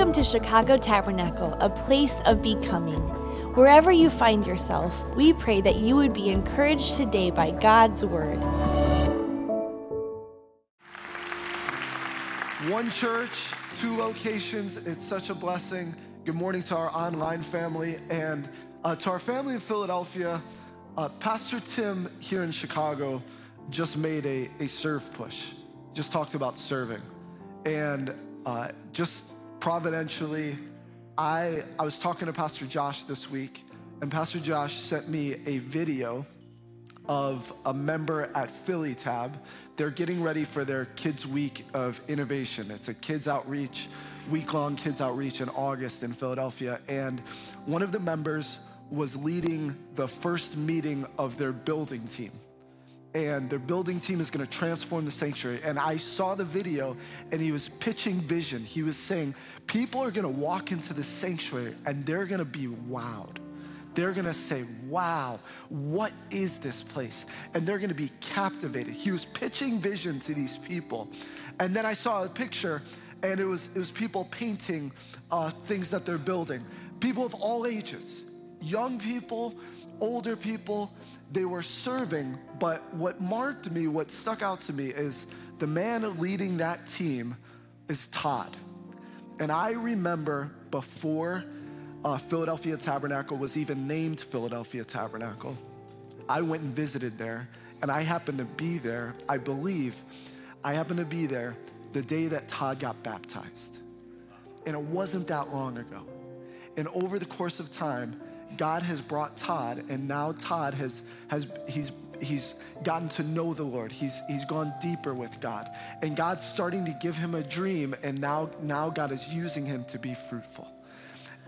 Welcome to Chicago Tabernacle, a place of becoming. Wherever you find yourself, we pray that you would be encouraged today by God's word. One church, two locations. It's such a blessing. Good morning to our online family and uh, to our family in Philadelphia. Uh, Pastor Tim here in Chicago just made a, a serve push, just talked about serving. And uh, just providentially, I, I was talking to Pastor Josh this week, and Pastor Josh sent me a video of a member at Philly Tab. They're getting ready for their Kids Week of Innovation. It's a kids outreach, week long kids outreach in August in Philadelphia. And one of the members was leading the first meeting of their building team and their building team is going to transform the sanctuary. And I saw the video, and he was pitching vision. He was saying, People are going to walk into the sanctuary and they're going to be wowed. They're going to say, Wow, what is this place? And they're going to be captivated. He was pitching vision to these people. And then I saw a picture, and it was, it was people painting uh, things that they're building. People of all ages, young people, older people, they were serving, but what marked me, what stuck out to me is the man leading that team is Todd. And I remember before uh, Philadelphia Tabernacle was even named Philadelphia Tabernacle, I went and visited there, and I happened to be there, I believe, I happened to be there the day that Todd got baptized. And it wasn't that long ago. And over the course of time, God has brought Todd, and now Todd has, has he's, he's gotten to know the Lord. He's, he's gone deeper with God. And God's starting to give him a dream, and now, now God is using him to be fruitful.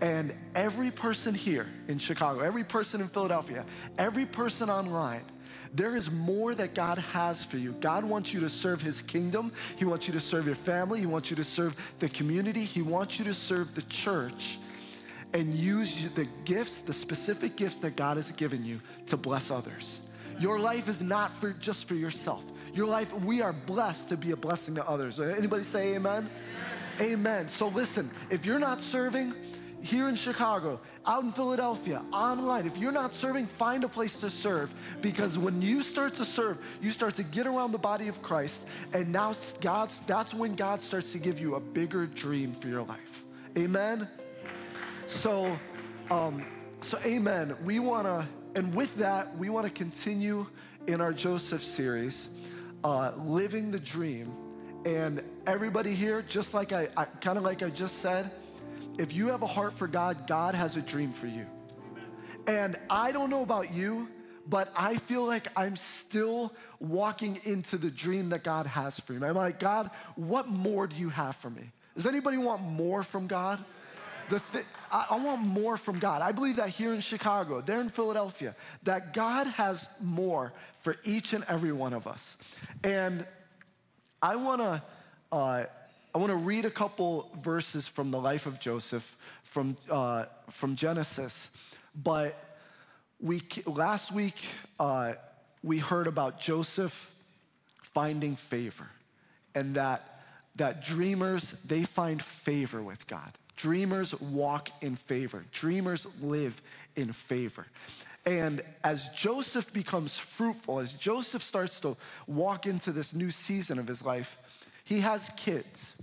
And every person here in Chicago, every person in Philadelphia, every person online, there is more that God has for you. God wants you to serve His kingdom. He wants you to serve your family. He wants you to serve the community. He wants you to serve the church and use the gifts, the specific gifts that God has given you to bless others. Your life is not for just for yourself. Your life, we are blessed to be a blessing to others. Anybody say amen? Amen. amen. So listen, if you're not serving here in Chicago, out in Philadelphia, online, if you're not serving, find a place to serve because when you start to serve, you start to get around the body of Christ and now God's that's when God starts to give you a bigger dream for your life. Amen. So, um, so amen. We want to, and with that, we want to continue in our Joseph series, uh, living the dream. And everybody here, just like I, I kind of like I just said, if you have a heart for God, God has a dream for you. And I don't know about you, but I feel like I'm still walking into the dream that God has for me. I'm like, God, what more do you have for me? Does anybody want more from God? The th- I, I want more from God. I believe that here in Chicago, there in Philadelphia, that God has more for each and every one of us. And I want to. Uh, I want to read a couple verses from the life of Joseph from, uh, from Genesis. But we, last week, uh, we heard about Joseph finding favor and that, that dreamers, they find favor with God. Dreamers walk in favor, dreamers live in favor. And as Joseph becomes fruitful, as Joseph starts to walk into this new season of his life, he has kids.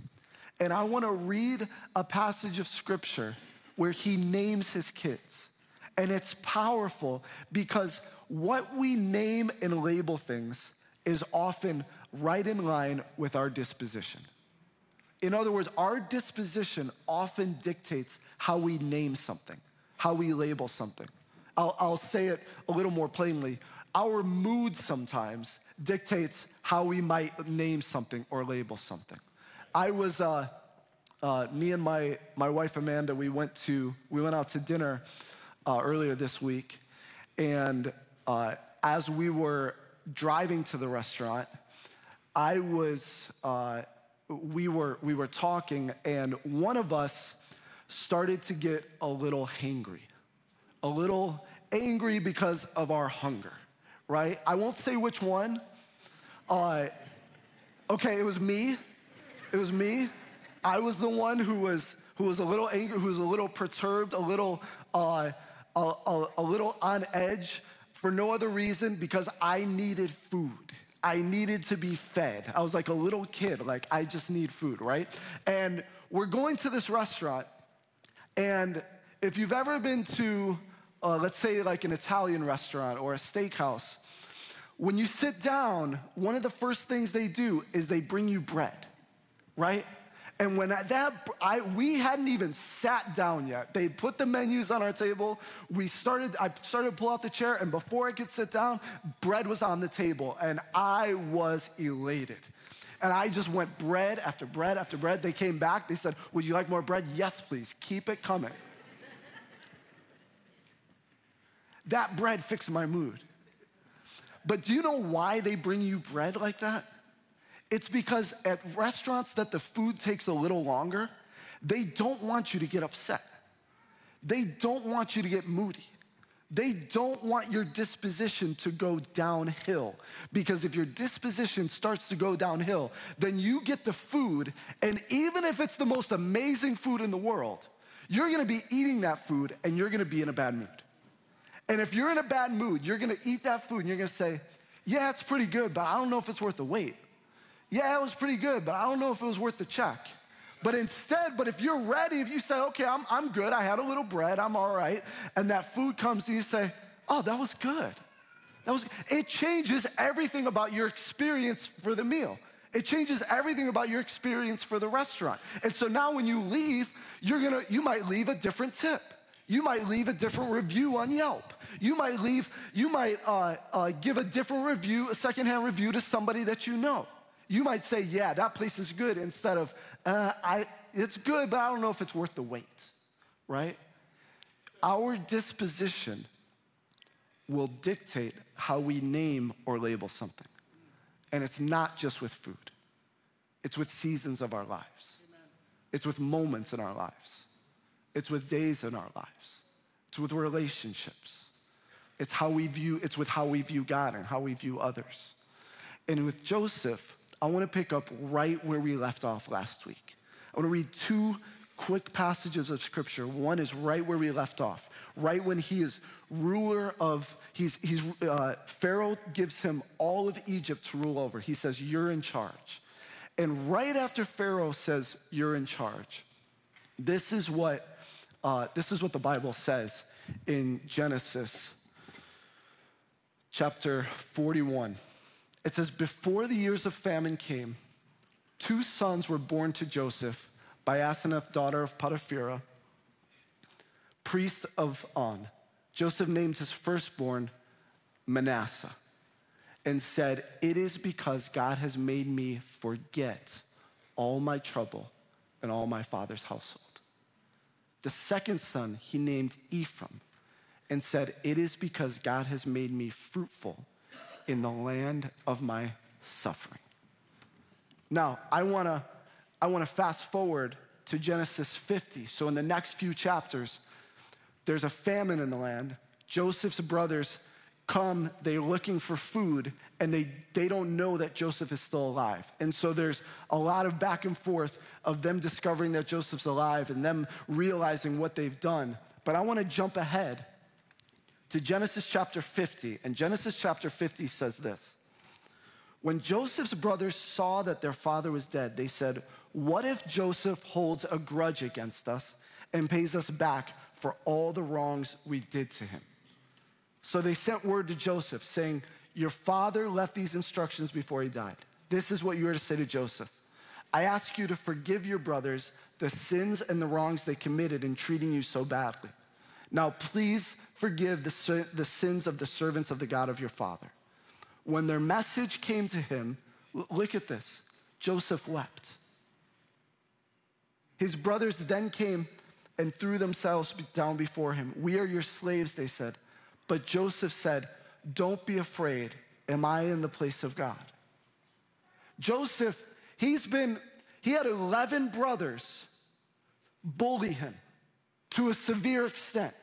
And I want to read a passage of scripture where he names his kids. And it's powerful because what we name and label things is often right in line with our disposition. In other words, our disposition often dictates how we name something, how we label something. I'll, I'll, say it a little more plainly. Our mood sometimes dictates how we might name something or label something. I was, uh, uh, me and my, my wife Amanda, we went to, we went out to dinner uh, earlier this week. And uh, as we were driving to the restaurant, I was uh, we were, we were talking, and one of us started to get a little hangry, a little angry because of our hunger, right? I won't say which one. Uh, okay, it was me. It was me. I was the one who was who was a little angry, who was a little perturbed, a little, uh, a, a, a little on edge for no other reason because I needed food. I needed to be fed. I was like a little kid, like I just need food, right? And we're going to this restaurant, and if you've ever been to, uh, let's say, like an Italian restaurant or a steakhouse, when you sit down, one of the first things they do is they bring you bread, right? And when that, I, we hadn't even sat down yet. They put the menus on our table. We started, I started to pull out the chair, and before I could sit down, bread was on the table, and I was elated. And I just went bread after bread after bread. They came back. They said, Would you like more bread? Yes, please. Keep it coming. that bread fixed my mood. But do you know why they bring you bread like that? It's because at restaurants that the food takes a little longer, they don't want you to get upset. They don't want you to get moody. They don't want your disposition to go downhill. Because if your disposition starts to go downhill, then you get the food, and even if it's the most amazing food in the world, you're gonna be eating that food and you're gonna be in a bad mood. And if you're in a bad mood, you're gonna eat that food and you're gonna say, Yeah, it's pretty good, but I don't know if it's worth the wait. Yeah, it was pretty good, but I don't know if it was worth the check. But instead, but if you're ready, if you say, okay, I'm, I'm good, I had a little bread, I'm all right, and that food comes and you say, oh, that was good. That was, it changes everything about your experience for the meal. It changes everything about your experience for the restaurant. And so now when you leave, you're gonna, you might leave a different tip. You might leave a different review on Yelp. You might leave, you might uh, uh, give a different review, a secondhand review to somebody that you know you might say, yeah, that place is good, instead of, uh, I, it's good, but I don't know if it's worth the wait, right? Our disposition will dictate how we name or label something. And it's not just with food, it's with seasons of our lives, it's with moments in our lives, it's with days in our lives, it's with relationships. It's how we view, it's with how we view God and how we view others. And with Joseph, I want to pick up right where we left off last week. I want to read two quick passages of scripture. One is right where we left off, right when he is ruler of, he's, he's, uh, Pharaoh gives him all of Egypt to rule over. He says, You're in charge. And right after Pharaoh says, You're in charge, this is what, uh, this is what the Bible says in Genesis chapter 41. It says, Before the years of famine came, two sons were born to Joseph by Asenath, daughter of Potiphera, priest of On. Joseph named his firstborn Manasseh and said, It is because God has made me forget all my trouble and all my father's household. The second son he named Ephraim and said, It is because God has made me fruitful in the land of my suffering. Now, I wanna, I wanna fast forward to Genesis 50. So, in the next few chapters, there's a famine in the land. Joseph's brothers come, they're looking for food, and they, they don't know that Joseph is still alive. And so there's a lot of back and forth of them discovering that Joseph's alive and them realizing what they've done. But I wanna jump ahead to Genesis chapter 50. And Genesis chapter 50 says this When Joseph's brothers saw that their father was dead, they said, What if Joseph holds a grudge against us and pays us back for all the wrongs we did to him? So they sent word to Joseph saying, Your father left these instructions before he died. This is what you are to say to Joseph. I ask you to forgive your brothers the sins and the wrongs they committed in treating you so badly. Now, please forgive the, the sins of the servants of the God of your father. When their message came to him, look at this Joseph wept. His brothers then came and threw themselves down before him. We are your slaves, they said. But Joseph said, Don't be afraid. Am I in the place of God? Joseph, he's been, he had 11 brothers bully him to a severe extent.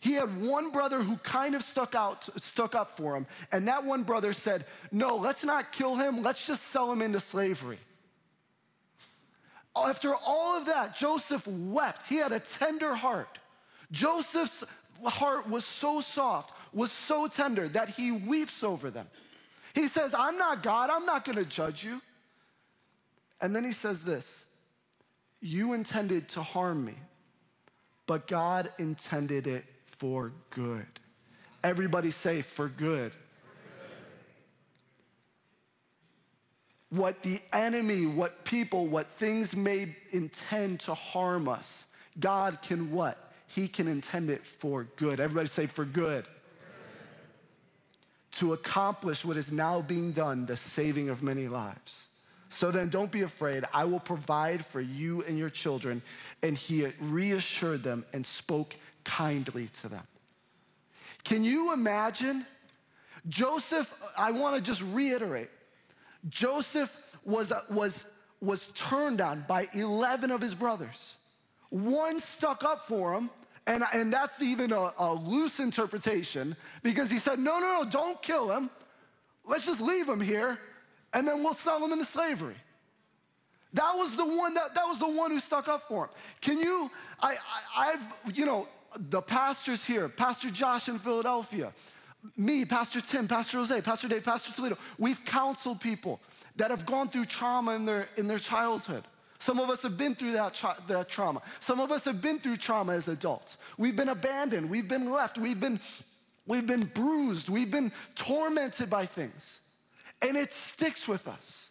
He had one brother who kind of stuck out, stuck up for him, and that one brother said, No, let's not kill him, let's just sell him into slavery. after all of that, Joseph wept. He had a tender heart. Joseph's heart was so soft, was so tender that he weeps over them. He says, I'm not God, I'm not gonna judge you. And then he says this You intended to harm me, but God intended it for good. Everybody say, for good. What the enemy, what people, what things may intend to harm us, God can what? He can intend it for good. Everybody say, for good. To accomplish what is now being done, the saving of many lives. So then don't be afraid. I will provide for you and your children. And he reassured them and spoke kindly to them. Can you imagine? Joseph, I want to just reiterate Joseph was, was, was turned on by 11 of his brothers. One stuck up for him, and, and that's even a, a loose interpretation because he said, No, no, no, don't kill him. Let's just leave him here, and then we'll sell him into slavery. That was the one that, that was the one who stuck up for him. Can you, I, I, I've, you know, the pastors here, Pastor Josh in Philadelphia, me, Pastor Tim, Pastor Jose, Pastor Dave, Pastor Toledo, we've counseled people that have gone through trauma in their, in their childhood. Some of us have been through that, tra- that trauma. Some of us have been through trauma as adults. We've been abandoned. We've been left. We've been, we've been bruised. We've been tormented by things. And it sticks with us.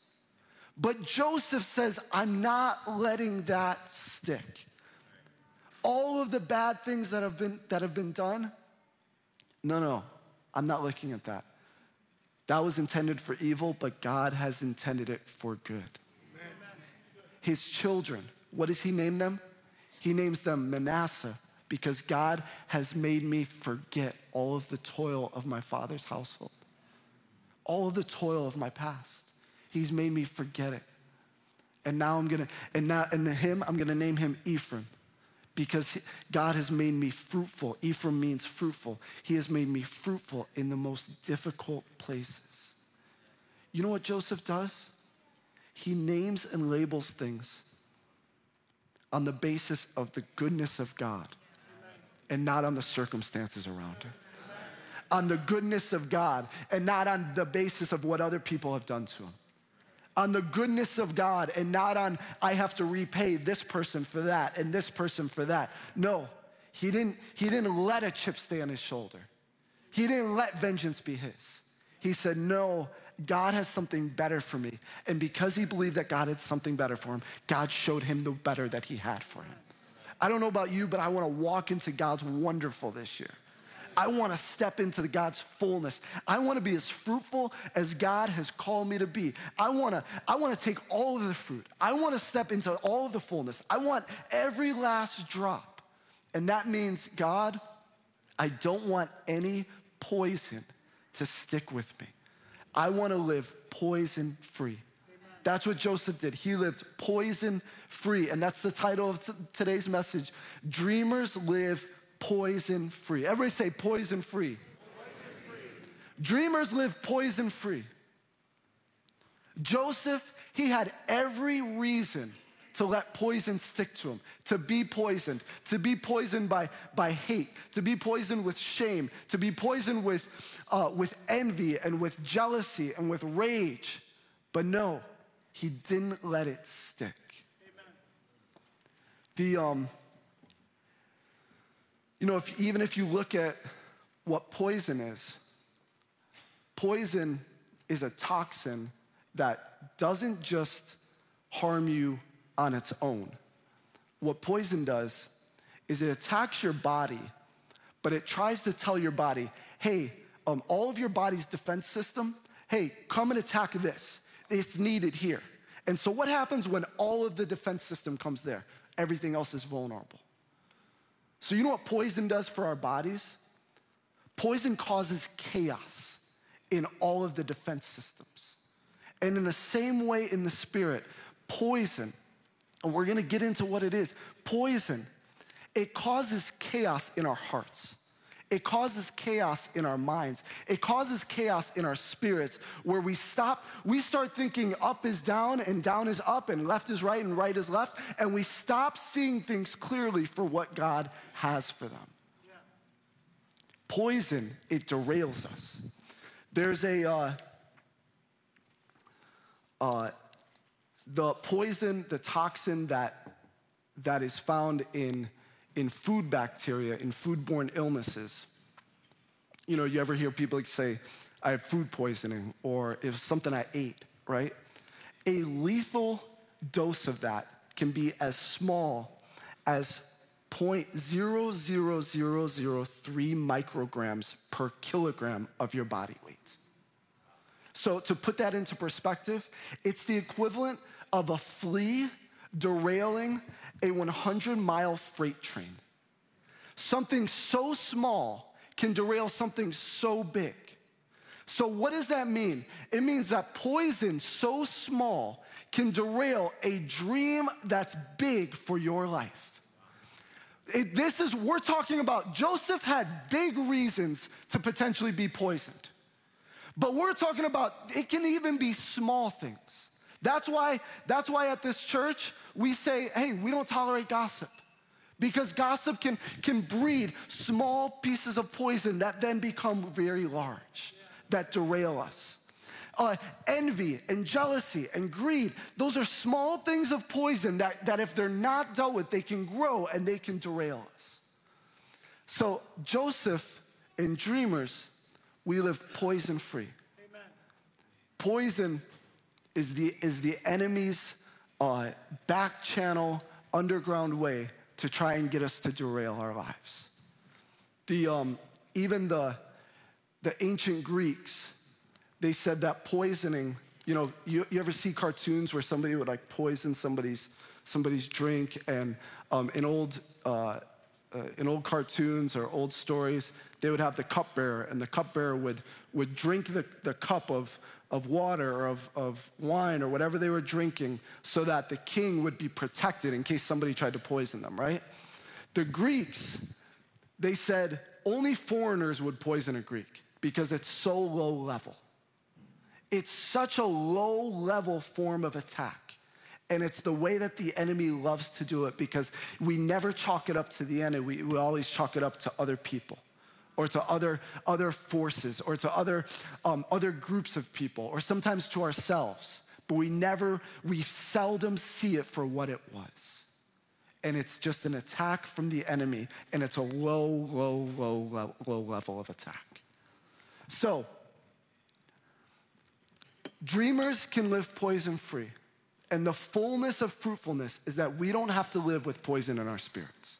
But Joseph says, I'm not letting that stick all of the bad things that have been, that have been done, no, no, I'm not looking at that. That was intended for evil, but God has intended it for good. Amen. His children, what does he name them? He names them Manasseh because God has made me forget all of the toil of my father's household, all of the toil of my past. He's made me forget it. And now I'm gonna, and now, and him, I'm gonna name him Ephraim because God has made me fruitful. Ephraim means fruitful. He has made me fruitful in the most difficult places. You know what Joseph does? He names and labels things on the basis of the goodness of God and not on the circumstances around him. On the goodness of God and not on the basis of what other people have done to him on the goodness of God and not on, I have to repay this person for that and this person for that. No, he didn't, he didn't let a chip stay on his shoulder. He didn't let vengeance be his. He said, No, God has something better for me. And because he believed that God had something better for him, God showed him the better that he had for him. I don't know about you, but I want to walk into God's wonderful this year. I want to step into the God's fullness. I want to be as fruitful as God has called me to be. I want to I want to take all of the fruit. I want to step into all of the fullness. I want every last drop. And that means God, I don't want any poison to stick with me. I want to live poison free. That's what Joseph did. He lived poison free. And that's the title of t- today's message Dreamers Live poison free. Everybody say poison free. Dreamers live poison free. Joseph, he had every reason to let poison stick to him, to be poisoned, to be poisoned by, by hate, to be poisoned with shame, to be poisoned with, uh, with envy and with jealousy and with rage. But no, he didn't let it stick. Amen. The, um, you know, if, even if you look at what poison is, poison is a toxin that doesn't just harm you on its own. What poison does is it attacks your body, but it tries to tell your body, hey, um, all of your body's defense system, hey, come and attack this. It's needed here. And so, what happens when all of the defense system comes there? Everything else is vulnerable. So, you know what poison does for our bodies? Poison causes chaos in all of the defense systems. And in the same way, in the spirit, poison, and we're gonna get into what it is poison, it causes chaos in our hearts. It causes chaos in our minds. It causes chaos in our spirits where we stop, we start thinking up is down and down is up and left is right and right is left, and we stop seeing things clearly for what God has for them. Yeah. Poison, it derails us. There's a, uh, uh, the poison, the toxin that, that is found in in food bacteria, in foodborne illnesses. You know, you ever hear people say, I have food poisoning, or if something I ate, right? A lethal dose of that can be as small as 0.00003 micrograms per kilogram of your body weight. So, to put that into perspective, it's the equivalent of a flea derailing a 100 mile freight train. Something so small can derail something so big. So, what does that mean? It means that poison so small can derail a dream that's big for your life. It, this is, we're talking about Joseph had big reasons to potentially be poisoned. But we're talking about it can even be small things. That's why, that's why at this church, we say, hey, we don't tolerate gossip. Because gossip can, can breed small pieces of poison that then become very large, that derail us. Uh, envy and jealousy and greed, those are small things of poison that, that if they're not dealt with, they can grow and they can derail us. So, Joseph and dreamers, we live poison free. Poison is the, is the enemy's uh, back channel, underground way to try and get us to derail our lives. The, um, even the, the ancient Greeks, they said that poisoning, you know, you, you ever see cartoons where somebody would like poison somebody's, somebody's drink and um, in old, uh, uh, in old cartoons or old stories, they would have the cupbearer, and the cupbearer would, would drink the, the cup of, of water or of, of wine or whatever they were drinking so that the king would be protected in case somebody tried to poison them, right? The Greeks, they said only foreigners would poison a Greek because it's so low level. It's such a low level form of attack. And it's the way that the enemy loves to do it because we never chalk it up to the enemy, we, we always chalk it up to other people or to other, other forces or to other, um, other groups of people or sometimes to ourselves. But we never, we seldom see it for what it was. And it's just an attack from the enemy, and it's a low, low, low, low, low level of attack. So, dreamers can live poison free. And the fullness of fruitfulness is that we don't have to live with poison in our spirits.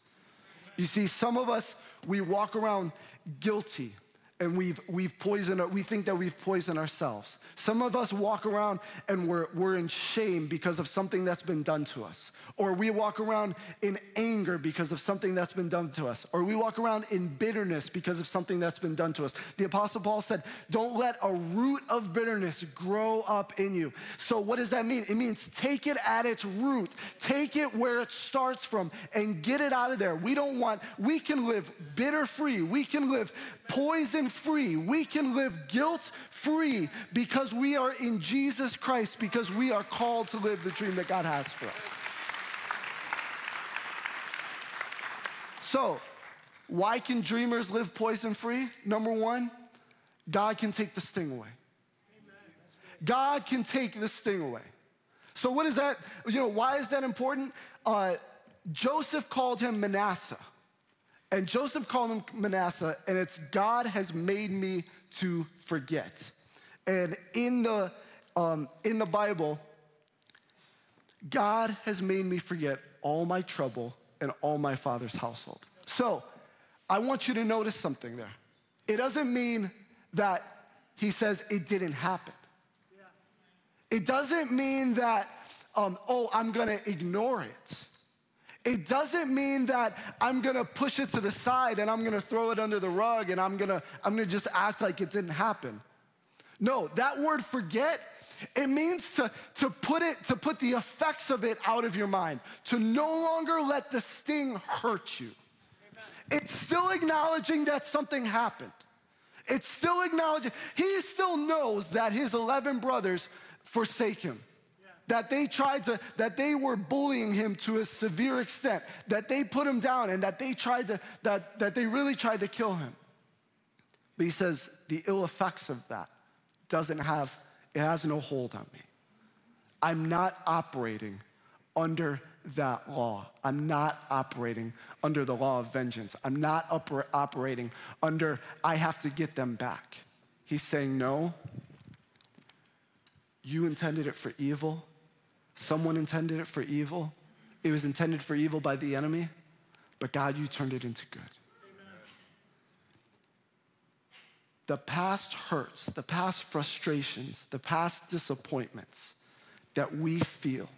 You see, some of us, we walk around guilty and we've, we've poisoned, we think that we've poisoned ourselves. Some of us walk around and we're, we're in shame because of something that's been done to us. Or we walk around in anger because of something that's been done to us. Or we walk around in bitterness because of something that's been done to us. The Apostle Paul said, Don't let a root of bitterness grow up in you. So, what does that mean? It means take it at its root, take it where it starts from, and get it out of there. We don't want, we can live bitter free, we can live poison free. We can live guilt free because we are in Jesus Christ, because we are called to live the dream that God has for us. So, why can dreamers live poison free? Number one, God can take the sting away. God can take the sting away. So, what is that? You know, why is that important? Uh, Joseph called him Manasseh. And Joseph called him Manasseh, and it's God has made me to forget. And in the, um, in the Bible, God has made me forget all my trouble and all my father's household. So I want you to notice something there. It doesn't mean that he says it didn't happen. It doesn't mean that, um, oh, I'm gonna ignore it. It doesn't mean that I'm gonna push it to the side and I'm gonna throw it under the rug and I'm gonna, I'm gonna just act like it didn't happen. No, that word forget, it means to, to put it, to put the effects of it out of your mind, to no longer let the sting hurt you. It's still acknowledging that something happened. It's still acknowledging, he still knows that his 11 brothers forsake him. That they tried to, that they were bullying him to a severe extent, that they put him down and that they tried to, that, that they really tried to kill him. But he says the ill effects of that doesn't have, it has no hold on me. I'm not operating under that law. I'm not operating under the law of vengeance. I'm not oper- operating under, I have to get them back. He's saying, no, you intended it for evil. Someone intended it for evil. It was intended for evil by the enemy, but God, you turned it into good. The past hurts, the past frustrations, the past disappointments that we feel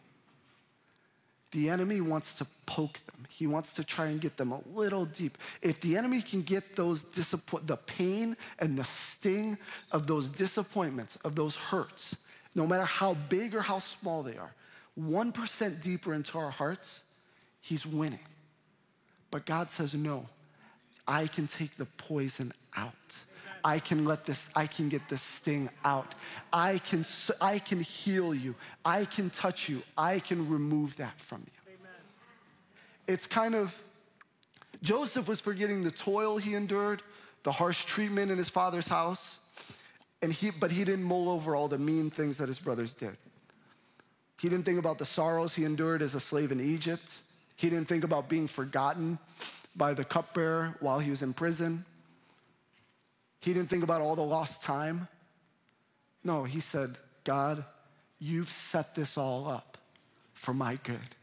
the enemy wants to poke them. He wants to try and get them a little deep. If the enemy can get those disappoint, the pain and the sting of those disappointments, of those hurts, no matter how big or how small they are, 1% deeper into our hearts, he's winning. But God says, no, I can take the poison out. I can let this, I can get this sting out. I can, I can heal you. I can touch you. I can remove that from you. Amen. It's kind of, Joseph was forgetting the toil he endured, the harsh treatment in his father's house, and he, but he didn't mull over all the mean things that his brothers did. He didn't think about the sorrows he endured as a slave in Egypt. He didn't think about being forgotten by the cupbearer while he was in prison. He didn't think about all the lost time. No, he said, God, you've set this all up for my good.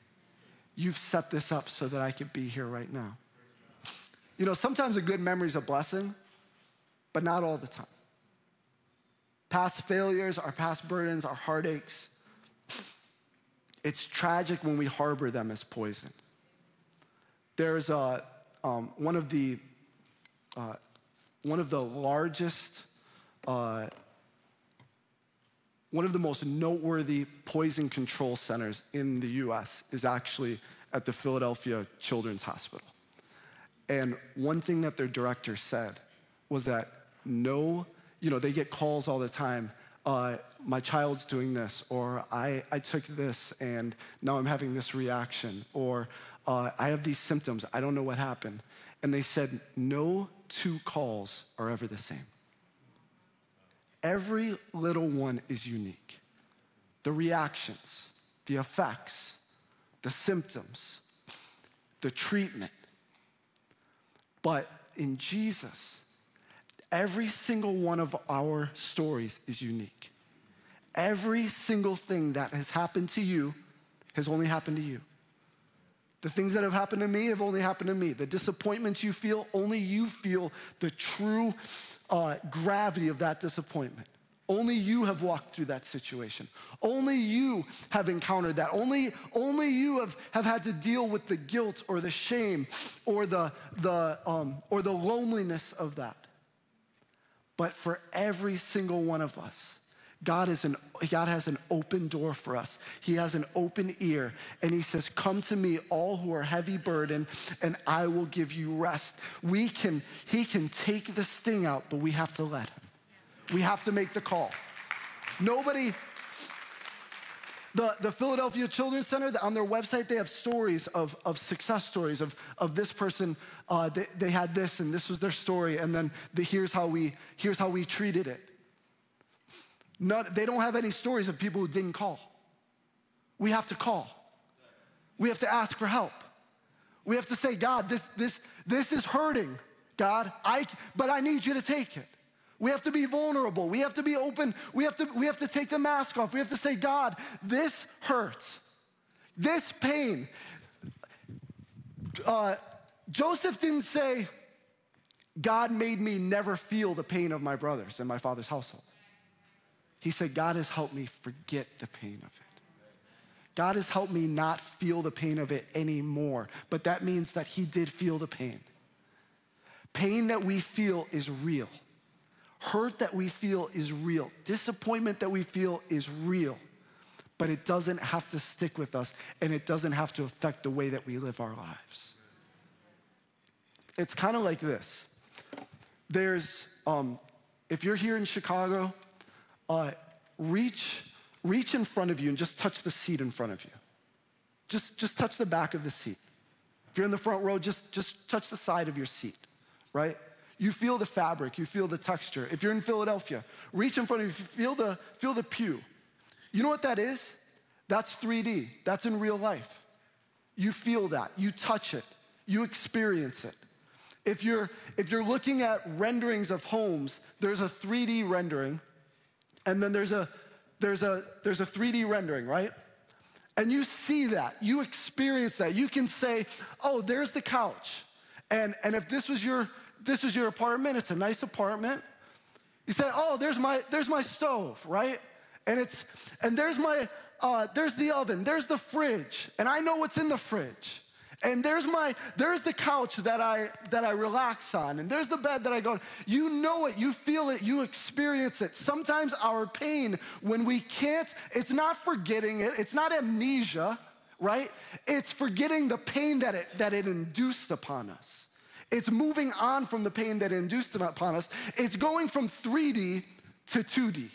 You've set this up so that I could be here right now. You know, sometimes a good memory is a blessing, but not all the time. Past failures, our past burdens, our heartaches, it's tragic when we harbor them as poison. There's a, um, one of the uh, one of the largest, uh, one of the most noteworthy poison control centers in the US is actually at the Philadelphia Children's Hospital. And one thing that their director said was that no, you know, they get calls all the time. Uh, my child's doing this, or I, I took this and now I'm having this reaction, or uh, I have these symptoms, I don't know what happened. And they said, no two calls are ever the same. Every little one is unique. The reactions, the effects, the symptoms, the treatment. But in Jesus, every single one of our stories is unique. Every single thing that has happened to you has only happened to you. The things that have happened to me have only happened to me. The disappointments you feel, only you feel the true uh, gravity of that disappointment. Only you have walked through that situation. Only you have encountered that. Only, only you have, have had to deal with the guilt or the shame or the, the, um, or the loneliness of that. But for every single one of us, God, is an, God has an open door for us. He has an open ear, and He says, Come to me, all who are heavy burdened, and I will give you rest. We can, He can take the sting out, but we have to let Him. We have to make the call. Nobody, the, the Philadelphia Children's Center, on their website, they have stories of, of success stories of, of this person, uh, they, they had this, and this was their story, and then the, here's, how we, here's how we treated it. Not, they don't have any stories of people who didn't call. We have to call. We have to ask for help. We have to say, God, this, this, this is hurting, God, I, but I need you to take it. We have to be vulnerable. We have to be open. We have to, we have to take the mask off. We have to say, God, this hurts. This pain. Uh, Joseph didn't say, God made me never feel the pain of my brothers in my father's household. He said, God has helped me forget the pain of it. God has helped me not feel the pain of it anymore. But that means that He did feel the pain. Pain that we feel is real. Hurt that we feel is real. Disappointment that we feel is real. But it doesn't have to stick with us and it doesn't have to affect the way that we live our lives. it's kind of like this. There's, um, if you're here in Chicago, uh, reach, reach in front of you and just touch the seat in front of you. Just, just touch the back of the seat. If you're in the front row, just, just touch the side of your seat, right? You feel the fabric, you feel the texture. If you're in Philadelphia, reach in front of you, feel the, feel the pew. You know what that is? That's 3D, that's in real life. You feel that, you touch it, you experience it. If you're, if you're looking at renderings of homes, there's a 3D rendering, and then there's a, there's a, there's a 3D rendering, right? And you see that, you experience that. You can say, oh, there's the couch. And, and if this was your this was your apartment, it's a nice apartment. You say, oh, there's my, there's my stove, right? And it's, and there's my, uh, there's the oven, there's the fridge, and I know what's in the fridge. And there's my, there's the couch that I that I relax on, and there's the bed that I go. You know it, you feel it, you experience it. Sometimes our pain, when we can't, it's not forgetting it, it's not amnesia, right? It's forgetting the pain that it that it induced upon us. It's moving on from the pain that induced upon us. It's going from 3D to 2D.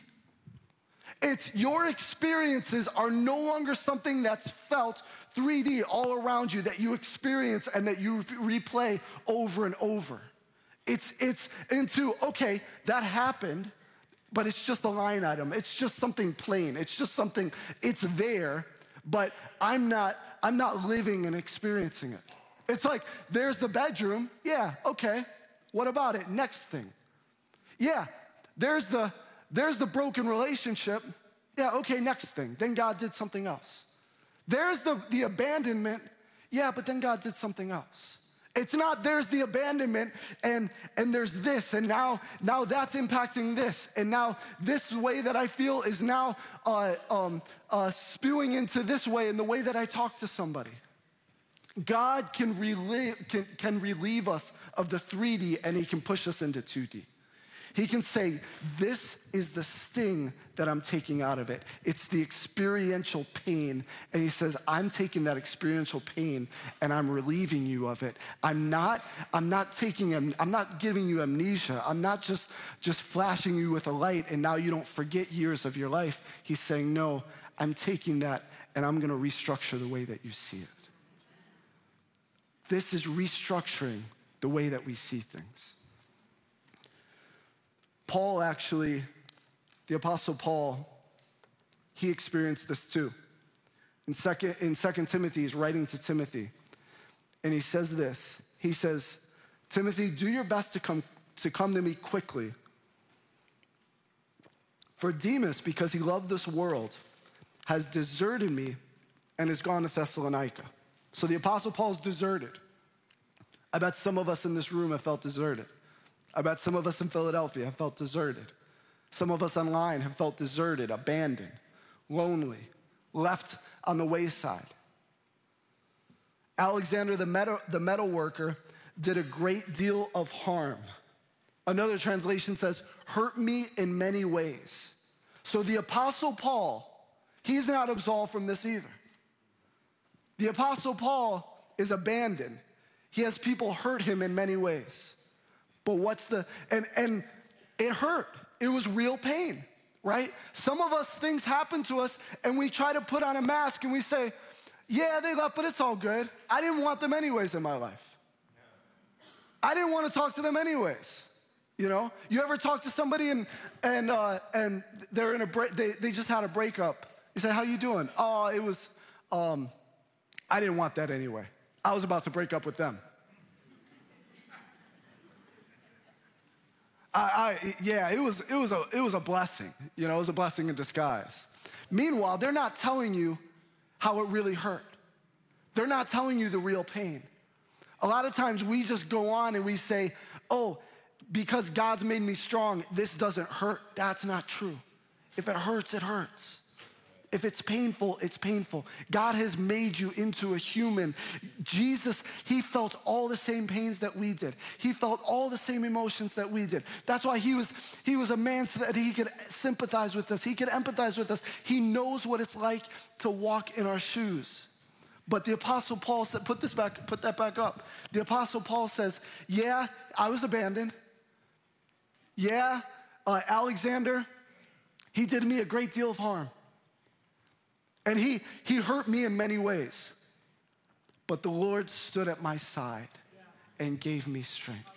It's your experiences are no longer something that's felt 3D all around you that you experience and that you replay over and over. It's, it's into, okay, that happened, but it's just a line item. It's just something plain. It's just something, it's there, but I'm not, I'm not living and experiencing it. It's like, there's the bedroom. Yeah, okay. What about it? Next thing. Yeah, there's the there's the broken relationship. Yeah, okay, next thing. Then God did something else. There's the, the abandonment. Yeah, but then God did something else. It's not there's the abandonment and and there's this and now now that's impacting this and now this way that I feel is now uh, um, uh, spewing into this way in the way that I talk to somebody. God can relieve, can, can relieve us of the 3D and He can push us into 2D. He can say, This is the sting that I'm taking out of it. It's the experiential pain. And He says, I'm taking that experiential pain and I'm relieving you of it. I'm not, I'm not taking, I'm not giving you amnesia. I'm not just, just flashing you with a light and now you don't forget years of your life. He's saying, No, I'm taking that and I'm gonna restructure the way that you see it. This is restructuring the way that we see things. Paul actually, the Apostle Paul, he experienced this too. In second, in second Timothy, he's writing to Timothy, and he says this. He says, Timothy, do your best to come, to come to me quickly. For Demas, because he loved this world, has deserted me and has gone to Thessalonica. So the Apostle Paul's deserted. I bet some of us in this room have felt deserted. I bet some of us in Philadelphia have felt deserted. Some of us online have felt deserted, abandoned, lonely, left on the wayside. Alexander the metal, the metal worker did a great deal of harm. Another translation says, hurt me in many ways. So the Apostle Paul, he's not absolved from this either. The Apostle Paul is abandoned. He has people hurt him in many ways. But what's the, and, and it hurt. It was real pain, right? Some of us, things happen to us and we try to put on a mask and we say, yeah, they left, but it's all good. I didn't want them anyways in my life. I didn't want to talk to them anyways. You know, you ever talk to somebody and and uh, and they're in a break, they, they just had a breakup. You say, "How you doing?" Oh, it was. Um, I didn't want that anyway. I was about to break up with them. I, I, yeah, it was, it, was a, it was a blessing. You know, it was a blessing in disguise. Meanwhile, they're not telling you how it really hurt. They're not telling you the real pain. A lot of times we just go on and we say, oh, because God's made me strong, this doesn't hurt. That's not true. If it hurts, it hurts. If it's painful, it's painful. God has made you into a human. Jesus, he felt all the same pains that we did. He felt all the same emotions that we did. That's why he was he was a man so that he could sympathize with us. He could empathize with us. He knows what it's like to walk in our shoes. But the Apostle Paul said, put this back, put that back up. The Apostle Paul says, Yeah, I was abandoned. Yeah, uh, Alexander, he did me a great deal of harm. And he, he hurt me in many ways. But the Lord stood at my side and gave me strength.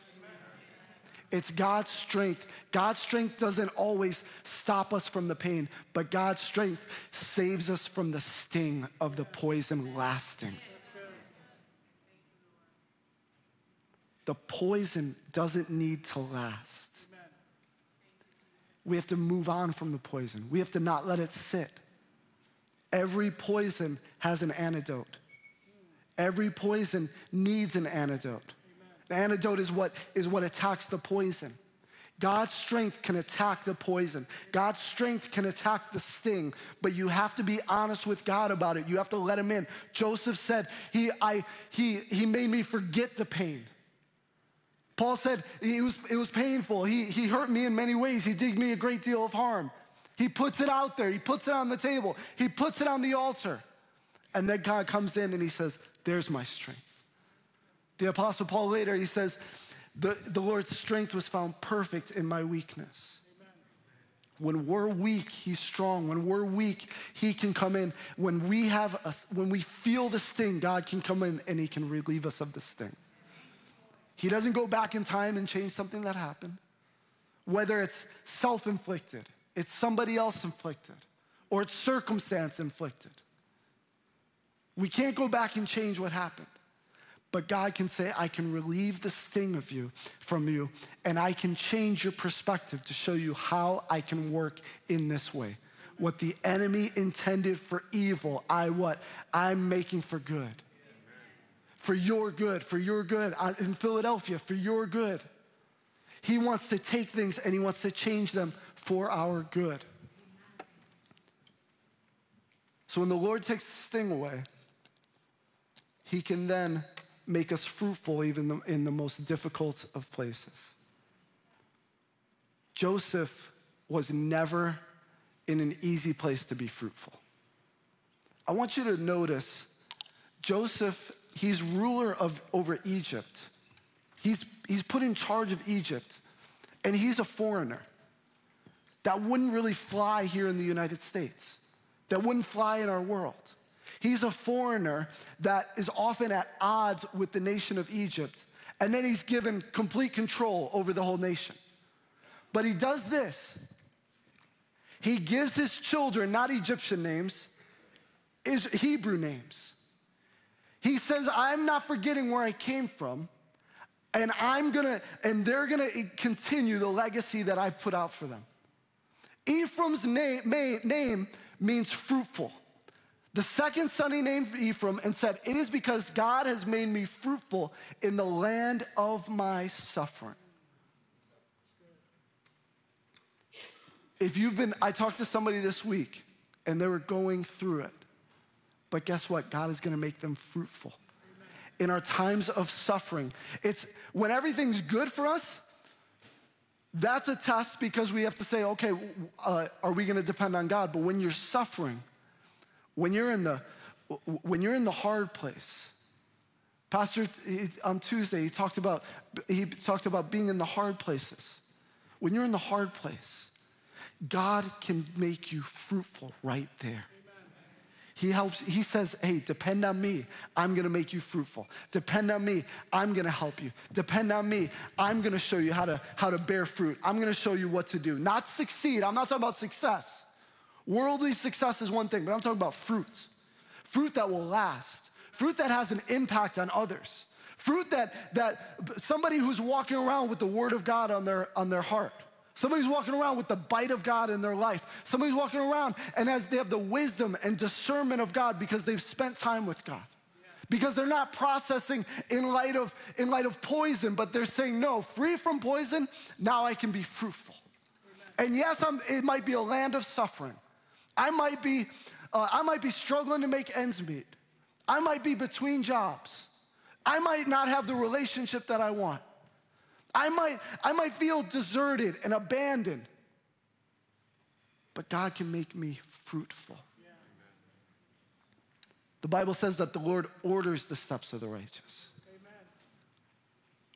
It's God's strength. God's strength doesn't always stop us from the pain, but God's strength saves us from the sting of the poison lasting. The poison doesn't need to last. We have to move on from the poison. We have to not let it sit. Every poison has an antidote. Every poison needs an antidote. The antidote is what, is what attacks the poison. God's strength can attack the poison. God's strength can attack the sting, but you have to be honest with God about it. You have to let him in. Joseph said, he, I, he, he made me forget the pain. Paul said, it was, it was painful. He, he hurt me in many ways. He did me a great deal of harm. He puts it out there. He puts it on the table. He puts it on the altar. And then God comes in and he says, there's my strength. The Apostle Paul later, he says, the, the Lord's strength was found perfect in my weakness. When we're weak, he's strong. When we're weak, he can come in. When we have a, when we feel the sting, God can come in and he can relieve us of the sting. He doesn't go back in time and change something that happened. Whether it's self-inflicted, it's somebody else inflicted, or it's circumstance inflicted. We can't go back and change what happened. But God can say, I can relieve the sting of you from you, and I can change your perspective to show you how I can work in this way. What the enemy intended for evil, I what? I'm making for good. For your good, for your good. In Philadelphia, for your good. He wants to take things and he wants to change them for our good. So when the Lord takes the sting away, he can then make us fruitful even in the most difficult of places. Joseph was never in an easy place to be fruitful. I want you to notice Joseph, he's ruler of over Egypt. He's, he's put in charge of Egypt, and he's a foreigner. That wouldn't really fly here in the United States. That wouldn't fly in our world. He's a foreigner that is often at odds with the nation of Egypt, and then he's given complete control over the whole nation. But he does this he gives his children not Egyptian names, is Hebrew names. He says, I'm not forgetting where I came from, and I'm gonna, and they're gonna continue the legacy that I put out for them. Ephraim's name, name means fruitful. The second son he named Ephraim and said, It is because God has made me fruitful in the land of my suffering. If you've been, I talked to somebody this week and they were going through it. But guess what? God is gonna make them fruitful. In our times of suffering, it's when everything's good for us, that's a test because we have to say, okay, uh, are we gonna depend on God? But when you're suffering, when you're in the, when you're in the hard place, Pastor on Tuesday he talked about he talked about being in the hard places. When you're in the hard place, God can make you fruitful right there. He helps, he says, hey, depend on me. I'm gonna make you fruitful. Depend on me. I'm gonna help you. Depend on me. I'm gonna show you how to, how to bear fruit. I'm gonna show you what to do. Not succeed. I'm not talking about success. Worldly success is one thing, but I'm talking about fruit. Fruit that will last, fruit that has an impact on others, fruit that, that somebody who's walking around with the word of God on their, on their heart. Somebody's walking around with the bite of God in their life. Somebody's walking around and as they have the wisdom and discernment of God because they've spent time with God. Because they're not processing in light of in light of poison, but they're saying, no, free from poison, now I can be fruitful. And yes, I'm, it might be a land of suffering. I might be, uh, I might be struggling to make ends meet. I might be between jobs. I might not have the relationship that I want. I might, I might feel deserted and abandoned. But God can make me fruitful. The Bible says that the Lord orders the steps of the righteous. Amen.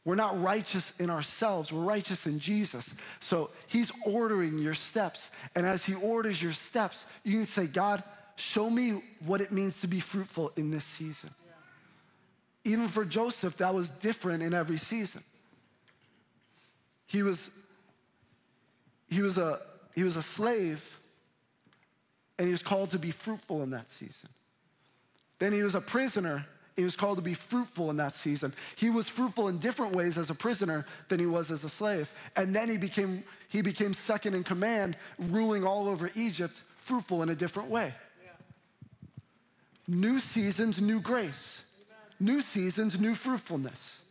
We're not righteous in ourselves, we're righteous in Jesus. So he's ordering your steps. And as he orders your steps, you can say, God, show me what it means to be fruitful in this season. Yeah. Even for Joseph, that was different in every season. He was, he was, a, he was a slave, and he was called to be fruitful in that season. Then he was a prisoner, he was called to be fruitful in that season. He was fruitful in different ways as a prisoner than he was as a slave. And then he became, he became second in command, ruling all over Egypt, fruitful in a different way. Yeah. New seasons, new grace. Amen. New seasons, new fruitfulness.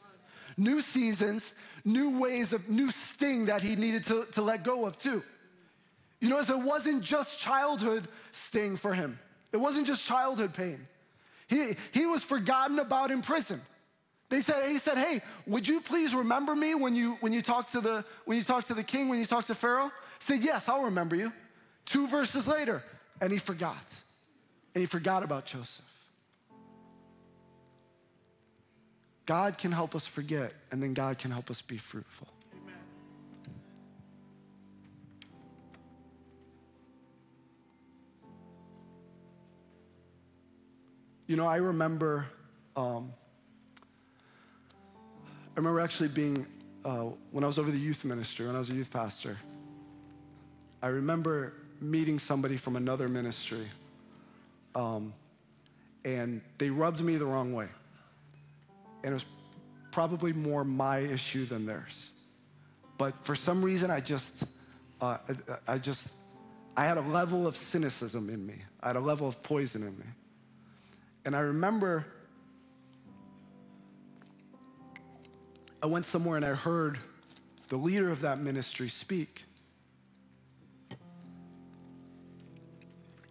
New seasons, new ways of, new sting that he needed to, to let go of too. You know, it wasn't just childhood sting for him. It wasn't just childhood pain. He, he was forgotten about in prison. They said, he said, hey, would you please remember me when you, when you talk to the, when you talk to the king, when you talk to Pharaoh? He said, yes, I'll remember you. Two verses later, and he forgot. And he forgot about Joseph. God can help us forget, and then God can help us be fruitful. Amen. You know, I remember, um, I remember actually being, uh, when I was over the youth ministry, when I was a youth pastor, I remember meeting somebody from another ministry, um, and they rubbed me the wrong way. And it was probably more my issue than theirs. But for some reason, I just, uh, I, I just, I had a level of cynicism in me. I had a level of poison in me. And I remember I went somewhere and I heard the leader of that ministry speak.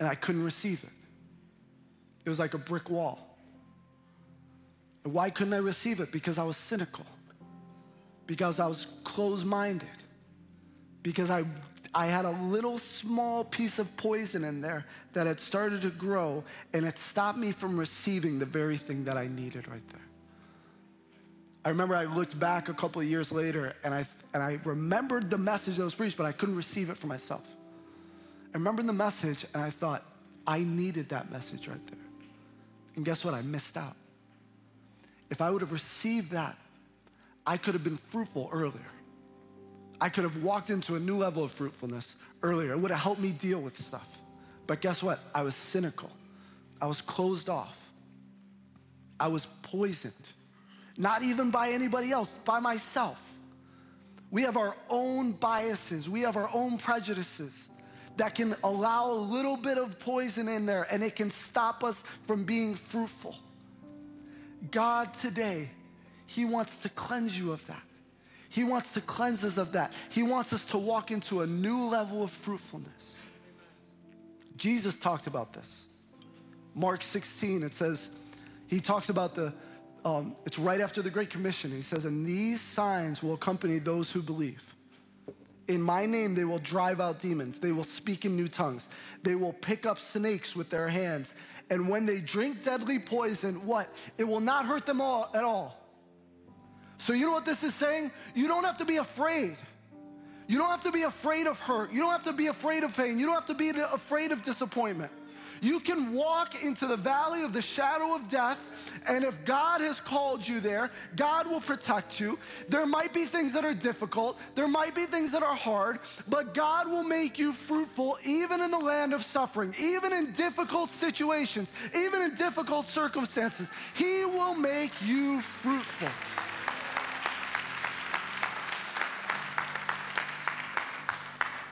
And I couldn't receive it. It was like a brick wall. And why couldn't I receive it? Because I was cynical, because I was closed minded, because I I had a little small piece of poison in there that had started to grow, and it stopped me from receiving the very thing that I needed right there. I remember I looked back a couple of years later and I, and I remembered the message that was preached, but I couldn't receive it for myself. I remembered the message and I thought, I needed that message right there. And guess what? I missed out. If I would have received that, I could have been fruitful earlier. I could have walked into a new level of fruitfulness earlier. It would have helped me deal with stuff. But guess what? I was cynical. I was closed off. I was poisoned. Not even by anybody else, by myself. We have our own biases, we have our own prejudices that can allow a little bit of poison in there and it can stop us from being fruitful. God today, He wants to cleanse you of that. He wants to cleanse us of that. He wants us to walk into a new level of fruitfulness. Jesus talked about this. Mark 16, it says, he talks about the, um, it's right after the Great Commission. He says, and these signs will accompany those who believe. In my name, they will drive out demons. They will speak in new tongues. They will pick up snakes with their hands. And when they drink deadly poison, what? It will not hurt them all at all. So, you know what this is saying? You don't have to be afraid. You don't have to be afraid of hurt. You don't have to be afraid of pain. You don't have to be afraid of disappointment. You can walk into the valley of the shadow of death, and if God has called you there, God will protect you. There might be things that are difficult, there might be things that are hard, but God will make you fruitful even in the land of suffering, even in difficult situations, even in difficult circumstances. He will make you fruitful.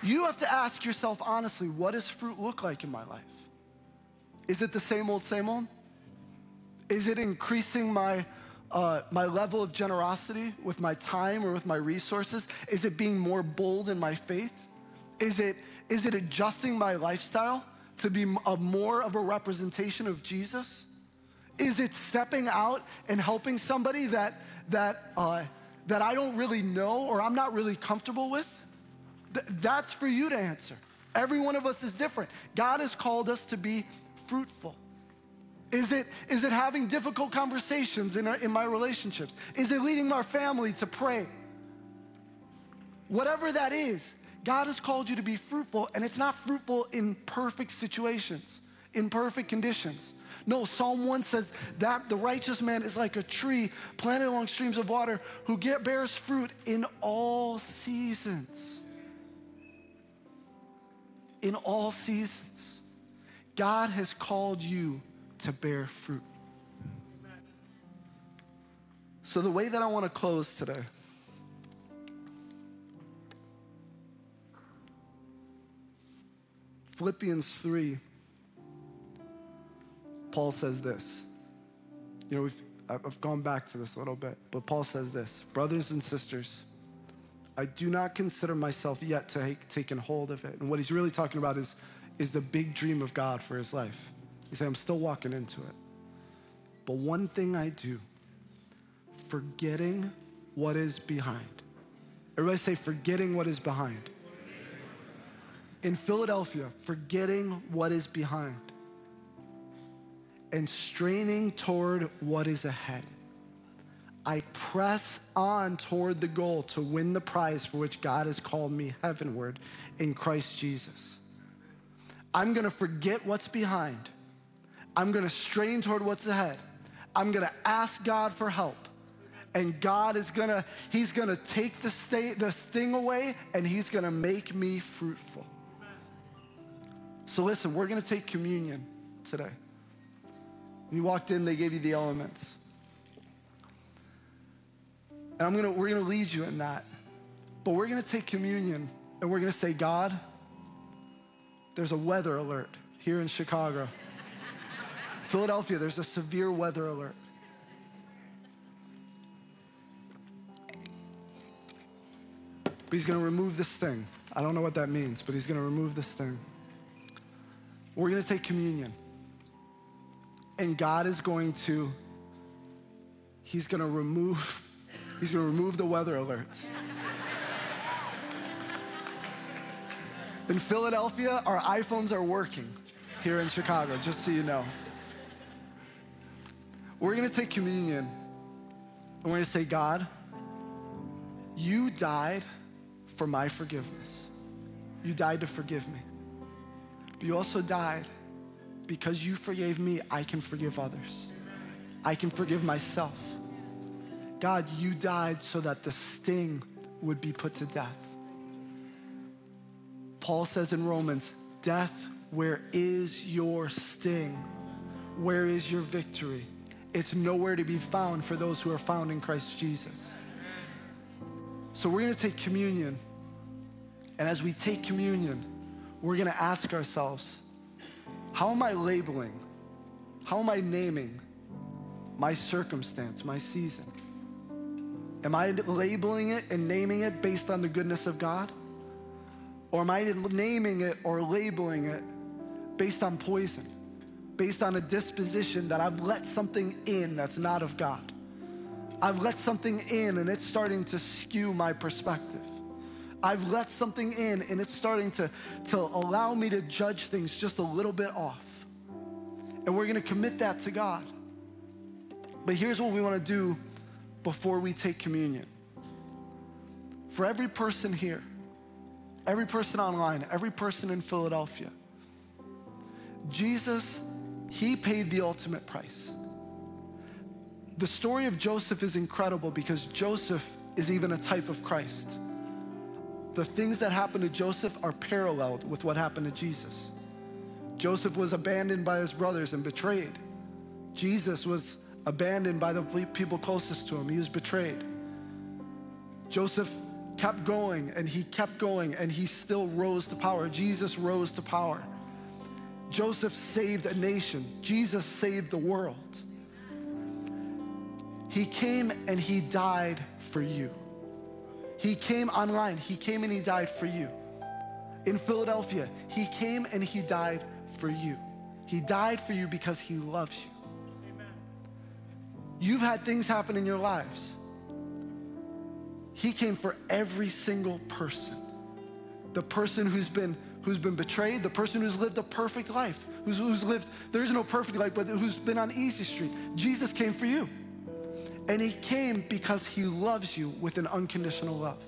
You have to ask yourself honestly what does fruit look like in my life? Is it the same old, same old? Is it increasing my, uh, my level of generosity with my time or with my resources? Is it being more bold in my faith? Is it, is it adjusting my lifestyle to be a more of a representation of Jesus? Is it stepping out and helping somebody that, that, uh, that I don't really know or I'm not really comfortable with? Th- that's for you to answer. Every one of us is different. God has called us to be fruitful. Is it, is it having difficult conversations in, our, in my relationships? Is it leading my family to pray? Whatever that is, God has called you to be fruitful, and it's not fruitful in perfect situations, in perfect conditions. No, Psalm 1 says that the righteous man is like a tree planted along streams of water who get, bears fruit in all seasons. In all seasons. God has called you to bear fruit. So, the way that I want to close today Philippians 3, Paul says this. You know, I've gone back to this a little bit, but Paul says this Brothers and sisters, I do not consider myself yet to have taken hold of it. And what he's really talking about is, is the big dream of God for his life. He said, I'm still walking into it. But one thing I do, forgetting what is behind. Everybody say, forgetting what is behind in Philadelphia, forgetting what is behind and straining toward what is ahead. I press on toward the goal to win the prize for which God has called me heavenward in Christ Jesus. I'm gonna forget what's behind. I'm gonna strain toward what's ahead. I'm gonna ask God for help. And God is gonna, He's gonna take the, the sting away and He's gonna make me fruitful. So listen, we're to take communion today. When you walked in, they gave you the elements. And I'm gonna, we're to lead you in that. But we're to take communion and we're to say, God, there's a weather alert here in Chicago. Philadelphia, there's a severe weather alert. But he's to remove this thing. I don't know what that means, but he's to remove this thing. We're to take communion. And God is going to, He's to remove, He's going to remove the weather alerts. In Philadelphia, our iPhones are working here in Chicago, just so you know. We're going to take communion and we're going to say, God, you died for my forgiveness. You died to forgive me. But you also died because you forgave me, I can forgive others. I can forgive myself. God, you died so that the sting would be put to death. Paul says in Romans, Death, where is your sting? Where is your victory? It's nowhere to be found for those who are found in Christ Jesus. So we're gonna take communion. And as we take communion, we're gonna ask ourselves how am I labeling? How am I naming my circumstance, my season? Am I labeling it and naming it based on the goodness of God? Or am I naming it or labeling it based on poison, based on a disposition that I've let something in that's not of God? I've let something in and it's starting to skew my perspective. I've let something in and it's starting to, to allow me to judge things just a little bit off. And we're gonna commit that to God. But here's what we wanna do before we take communion. For every person here, every person online, every person in Philadelphia, Jesus, He paid the ultimate price. The story of Joseph is incredible because Joseph is even a type of Christ the things that happened to Joseph are paralleled with what happened to Jesus. Joseph was abandoned by his brothers and betrayed. Jesus was abandoned by the people closest to him. He was betrayed. Joseph kept going and he kept going and he still rose to power. Jesus rose to power. Joseph saved a nation. Jesus saved the world. He came and he died for you. He came online. He came and he died for you. In Philadelphia, he came and he died for you. He died for you because he loves you. You've had things happen in your lives. He came for every single person. The person who's been who's been betrayed, the person who's lived a perfect life, who's, who's lived, there is no perfect life, but who's been on easy street. Jesus came for you. And he came because he loves you with an unconditional love.